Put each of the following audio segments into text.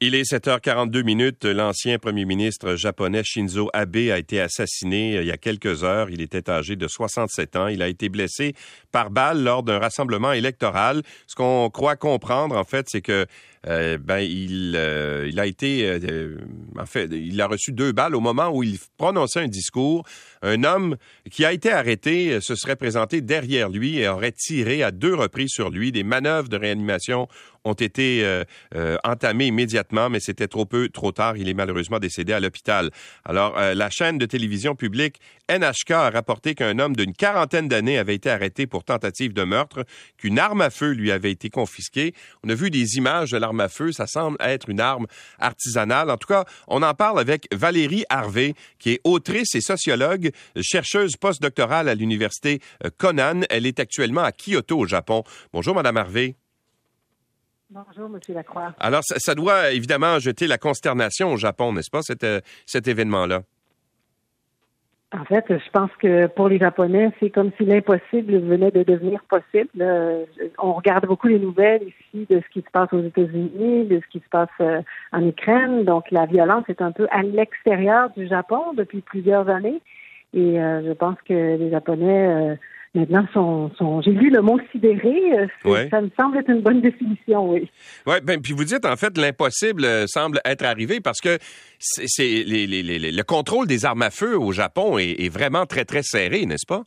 Il est 7h42 minutes. L'ancien premier ministre japonais Shinzo Abe a été assassiné euh, il y a quelques heures. Il était âgé de 67 ans. Il a été blessé par balle lors d'un rassemblement électoral. Ce qu'on croit comprendre, en fait, c'est que euh, ben il, euh, il a été en fait il a reçu deux balles au moment où il prononçait un discours. Un homme qui a été arrêté se serait présenté derrière lui et aurait tiré à deux reprises sur lui. Des manœuvres de réanimation ont été entamées immédiatement, mais c'était trop peu, trop tard. Il est malheureusement décédé à l'hôpital. Alors, la chaîne de télévision publique NHK a rapporté qu'un homme d'une quarantaine d'années avait été arrêté pour tentative de meurtre, qu'une arme à feu lui avait été confisquée. On a vu des images de l'arme à feu. Ça semble être une arme artisanale. En tout cas, on en parle avec Valérie Harvey, qui est autrice et sociologue, chercheuse postdoctorale à l'université Conan. Elle est actuellement à Kyoto, au Japon. Bonjour, Madame Harvey. Bonjour, M. Lacroix. Alors, ça, ça, doit évidemment jeter la consternation au Japon, n'est-ce pas, cet, cet événement-là? En fait, je pense que pour les Japonais, c'est comme si l'impossible venait de devenir possible. Euh, on regarde beaucoup les nouvelles ici de ce qui se passe aux États-Unis, de ce qui se passe euh, en Ukraine. Donc, la violence est un peu à l'extérieur du Japon depuis plusieurs années. Et euh, je pense que les Japonais maintenant sont, j'ai lu le mot sidéré, ça me semble être une bonne définition, oui. Oui, ben puis vous dites en fait l'impossible semble être arrivé parce que c'est les, les, les, le contrôle des armes à feu au Japon est, est vraiment très très serré, n'est-ce pas?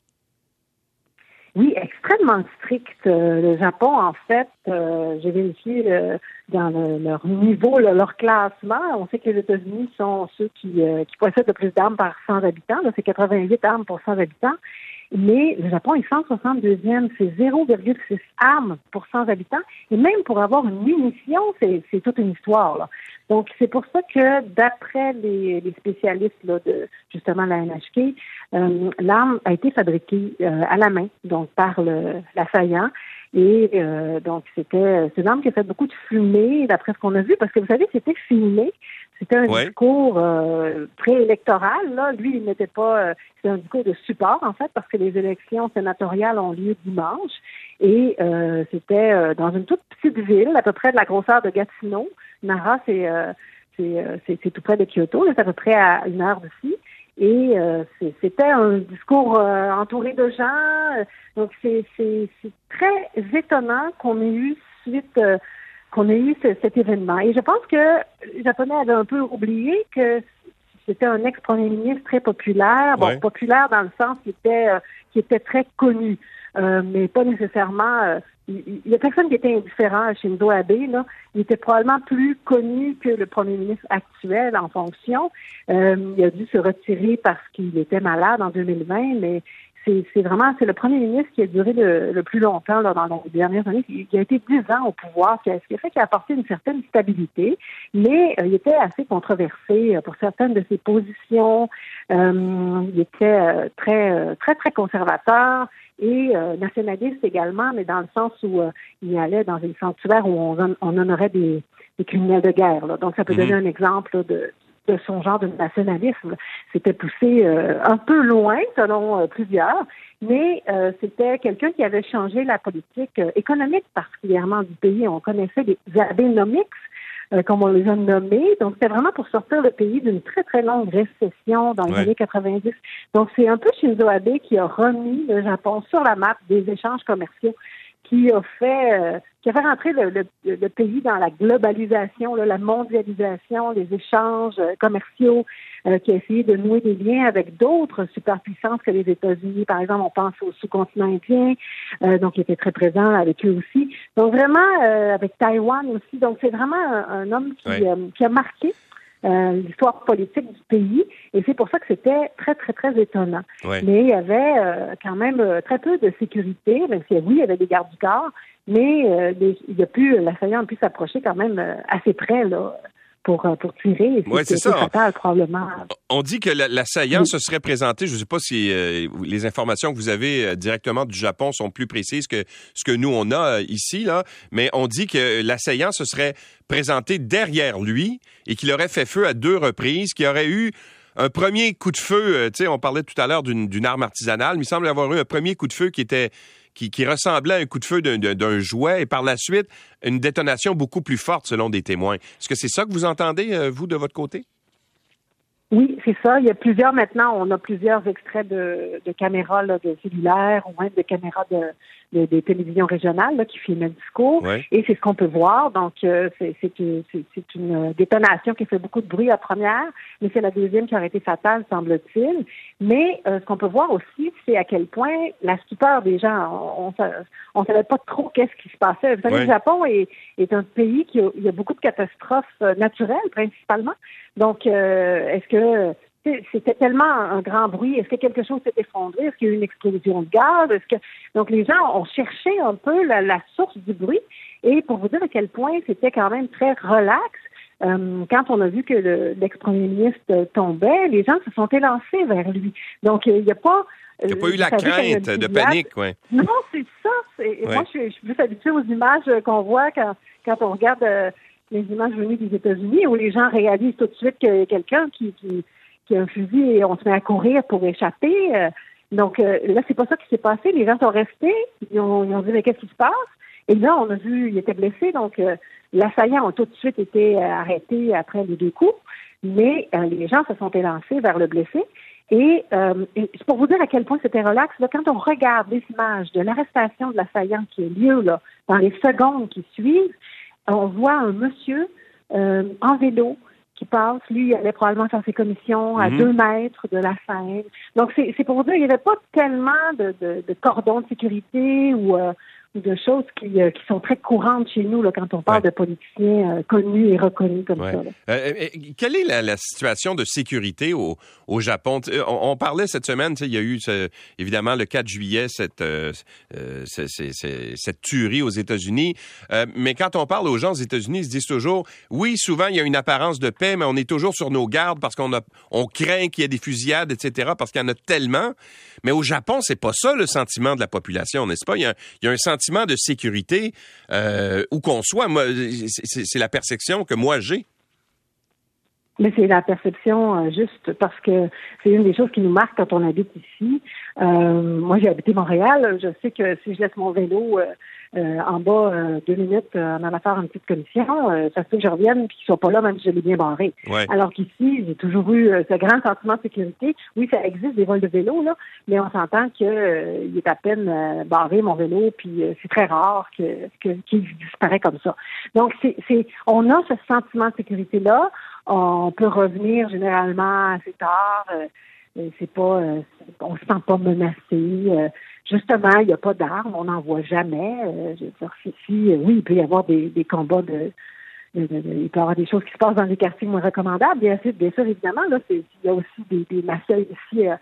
Oui, extrêmement strict. le Japon, en fait, j'ai vérifié dans leur niveau, leur classement. On sait que les États-Unis sont ceux qui, qui possèdent le plus d'armes par 100 habitants. C'est 88 armes pour 100 habitants. Mais le Japon est 162e, c'est 0,6 armes pour 100 habitants. Et même pour avoir une munition, c'est toute une histoire. Là. Donc, c'est pour ça que, d'après les, les, spécialistes là, de justement la NHK, euh, l'arme a été fabriquée euh, à la main, donc par l'assaillant. Et euh, donc, c'était c'est une arme qui a fait beaucoup de fumée, d'après ce qu'on a vu, parce que vous savez, c'était filmé. C'était un discours euh, préélectoral. Là. Lui, il n'était pas. Euh, c'était un discours de support, en fait, parce que les élections sénatoriales ont lieu dimanche. Et euh, c'était euh, dans une toute petite ville, à peu près de la grosseur de Gatineau. Nara, c'est c'est tout près de Kyoto. C'est à peu près à une heure d'ici. Et c'était un discours entouré de gens. donc, c'est très étonnant qu'on ait eu suite qu'on ait eu cet événement. Et je pense que les Japonais avaient un peu oublié que c'était un ex-premier ministre très populaire, bon, populaire dans le sens qui était, euh, qui était très connu, euh, mais pas nécessairement. Euh, il y a personne qui était indifférent à Shinzo Abe. Là. Il était probablement plus connu que le premier ministre actuel en fonction. il a dû se retirer parce qu'il était malade en 2020, mais c'est vraiment c'est le premier ministre qui a duré le, plus longtemps là, dans les dernières années, qui, a été dix ans au pouvoir, ce qui a fait qu'il a apporté une certaine stabilité, mais euh, il était assez controversé euh, pour certaines de ses positions. Euh, il était très très très conservateur et nationaliste également, mais dans le sens où il allait dans un sanctuaire où on, on honorait des, des criminels de guerre. Là. Donc ça peut donner mm-hmm. un exemple de de son genre de nationalisme. C'était poussé euh, un peu loin, selon euh, plusieurs, mais euh, c'était quelqu'un qui avait changé la politique économique particulièrement du pays. On connaissait les Abenomics, comme on les a nommés. Donc, c'était vraiment pour sortir le pays d'une très, très longue récession dans les années 90. Donc, c'est un peu Shinzo Abe qui a remis le Japon sur la map des échanges commerciaux qui a fait euh, qui a fait rentrer le, pays dans la globalisation, la mondialisation, les échanges euh, commerciaux, euh, qui a essayé de nouer des liens avec d'autres superpuissances que les États-Unis. Par exemple, on pense au sous-continent indien, donc il était très présent avec eux aussi. Donc vraiment avec Taïwan aussi. Donc c'est vraiment un, homme qui, qui a marqué euh, l'histoire politique du pays. Et c'est pour ça que c'était très, très, très étonnant. Mais il y avait euh, quand même euh, très peu de sécurité, même si oui, il y avait des gardes du corps, mais il y a pu, l'assaillant a pu s'approcher quand même assez près, là pour, pour tirer. Oui, c'est ça. probablement. On dit que l'assaillant se serait présenté, je ne sais pas si les informations que vous avez directement du Japon sont plus précises que ce que nous, on a ici, là, mais on dit que l'assaillant se serait présenté derrière lui et qu'il aurait fait feu à deux reprises, qu'il aurait eu un premier coup de feu, tu sais, on parlait tout à l'heure d'une arme artisanale, mais il semble avoir eu un premier coup de feu qui était qui, ressemblait à un coup de feu d'un jouet et par la suite, une détonation beaucoup plus forte selon des témoins. Est-ce que c'est ça que vous entendez, vous, de votre côté? Oui, c'est ça. Il y a plusieurs maintenant. On a plusieurs extraits de, caméras de cellulaires ou même de caméras de, des télévisions régionales là, qui filment le discours. Et c'est ce qu'on peut voir. Donc, euh, c'est une, une détonation qui fait beaucoup de bruit à première, mais c'est la deuxième qui aurait été fatale, semble-t-il. Mais euh, ce qu'on peut voir aussi, c'est à quel point la stupeur des gens, on ne savait pas trop qu'est-ce qui se passait. Vous savez, le Japon est, est un pays qui a, il y a beaucoup de catastrophes euh, naturelles, principalement. Donc, est-ce que c'était tellement un grand bruit. Est-ce que quelque chose s'est effondré? Est-ce qu'il y a eu une explosion de gaz? Est-ce que donc les gens ont cherché un peu la, source du bruit. Et pour vous dire à quel point c'était quand même très relax, euh, quand on a vu que l'ex-premier ministre tombait, les gens se sont élancés vers lui. Donc il n'y a pas il n'y a pas eu la crainte de panique, oui. Non, c'est ça. Moi, je, suis plus habituée aux images qu'on voit quand, quand on regarde euh, les images venues des États-Unis, où les gens réalisent tout de suite qu'il y a quelqu'un qui, qui, qui a un fusil et on se met à courir pour échapper. Euh, donc euh, là, c'est pas ça qui s'est passé. Les gens sont restés, ils ont, dit mais qu'est-ce qui se passe? Et là, on a vu, il était blessé, donc euh, l'assaillant a tout de suite été arrêté après les deux coups, mais les gens se sont élancés vers le blessé. Et, c'est pour vous dire à quel point c'était relax. Là, quand on regarde les images de l'arrestation de l'assaillant qui a lieu là, dans les secondes qui suivent, on voit un monsieur en vélo qui passe. Lui, il allait probablement faire ses commissions à mhm. deux mètres de la scène. Donc, c'est pour dire, il n'y avait pas tellement de, de, de cordons de sécurité ou, euh, de choses qui, euh, qui, sont très courantes chez nous là, quand on parle de politiciens euh, connus et reconnus comme ça. Euh, quelle est la, situation de sécurité au, au Japon? On, parlait cette semaine, il y a eu évidemment le 4 juillet, cette, cette tuerie aux États-Unis. mais quand on parle aux gens aux États-Unis, ils se disent toujours, oui, souvent il y a une apparence de paix, mais on est toujours sur nos gardes parce qu'on on craint qu'il y ait des fusillades, etc., parce qu'il y en a tellement. Mais au Japon, c'est pas ça le sentiment de la population, n'est-ce pas? Il y a, il y a un sentiment de sécurité euh, où qu'on soit. Moi, c'est la perception que moi j'ai. Mais c'est la perception euh, juste parce que c'est une des choses qui nous marque quand on habite ici. Euh, moi, j'ai habité Montréal. Je sais que si je laisse mon vélo en bas euh, deux minutes euh, en allant faire une petite commission, ça se peut que je revienne et qu'ils soient pas là même si je l'ai bien barré. Alors qu'ici, j'ai toujours eu ce grand sentiment de sécurité. Oui, ça existe des vols de vélo, là, mais on s'entend qu'il est à peine barré mon vélo, puis c'est très rare que, qu'il disparaît comme ça. Donc, c'est, c'est on a ce sentiment de sécurité-là. On peut revenir généralement assez tard. c'est pas, on se sent pas menacé justement, il n'y a pas d'armes, on n'en voit jamais. Euh, je veux dire, si, euh, oui, il peut y avoir des, des combats de, il peut y avoir des choses qui se passent dans les quartiers moins recommandables. Bien sûr, bien sûr évidemment, là, il y a aussi des, des mafias ici, euh,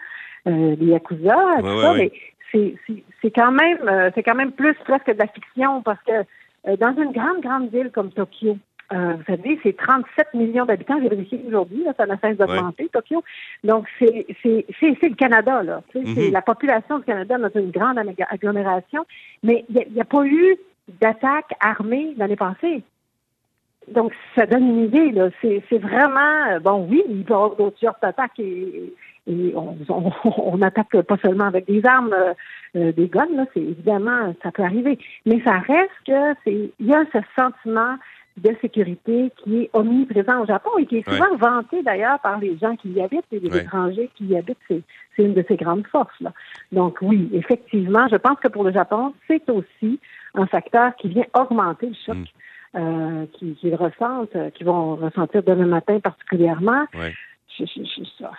euh, des yakuza, tout ça, mais c'est, c'est, quand même, c'est quand même plus presque de la fiction parce que dans une grande, grande ville comme Tokyo, euh, vous savez, c'est 37 millions d'habitants, j'ai vérifié aujourd'hui, ça n'a cesse d'augmenter, Tokyo. Donc, c'est, le Canada, là. C'est mhm. la population du Canada dans une grande agglomération, mais il n'y a, pas eu d'attaque armée l'année passée. Donc, ça donne une idée, là. C'est, vraiment, euh, bon, oui, il peut y avoir d'autres sortes d'attaques et, et on, on, attaque pas seulement avec des armes, euh, euh, des guns, là. C'est évidemment, ça peut arriver. Mais ça reste que c'est, il y a ce sentiment de sécurité qui est omniprésent au Japon et qui est souvent vanté d'ailleurs par les gens qui y habitent et les étrangers qui y habitent. C'est, une de ses grandes forces. Là. Donc oui, effectivement, je pense que pour le Japon, c'est aussi un facteur qui vient augmenter le choc. Mm. Euh, qu'ils ressentent, euh, qu'ils vont ressentir demain matin particulièrement.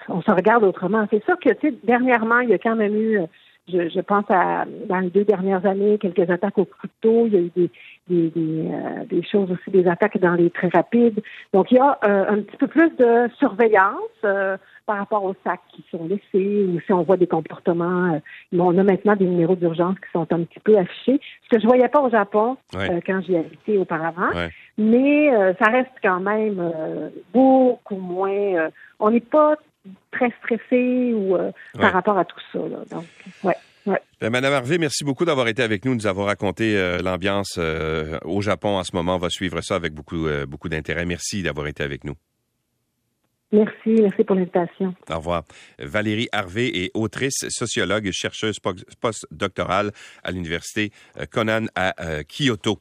on se regarde autrement. C'est sûr que, tu sais, dernièrement, il y a quand même eu je, pense à dans les deux dernières années, quelques attaques au couteau. Il y a eu des, des, euh, des, choses aussi, des attaques dans les très rapides. Donc, il y a euh, un petit peu plus de surveillance euh, par rapport aux sacs qui sont laissés ou si on voit des comportements. on a maintenant des numéros d'urgence qui sont un petit peu affichés, ce que je voyais pas au Japon quand j'y habité auparavant. Mais ça reste quand même beaucoup moins. on n'est pas très stressé ou euh, par rapport à tout ça. Donc, ouais. Ben, Madame Harvey, merci beaucoup d'avoir été avec nous, de nous avoir raconté euh, l'ambiance euh, au Japon en ce moment. On va suivre ça avec beaucoup, beaucoup d'intérêt. Merci d'avoir été avec nous. Merci, merci pour l'invitation. Au revoir. Valérie Harvey est autrice, sociologue et chercheuse postdoctorale à l'Université Conan à Kyoto.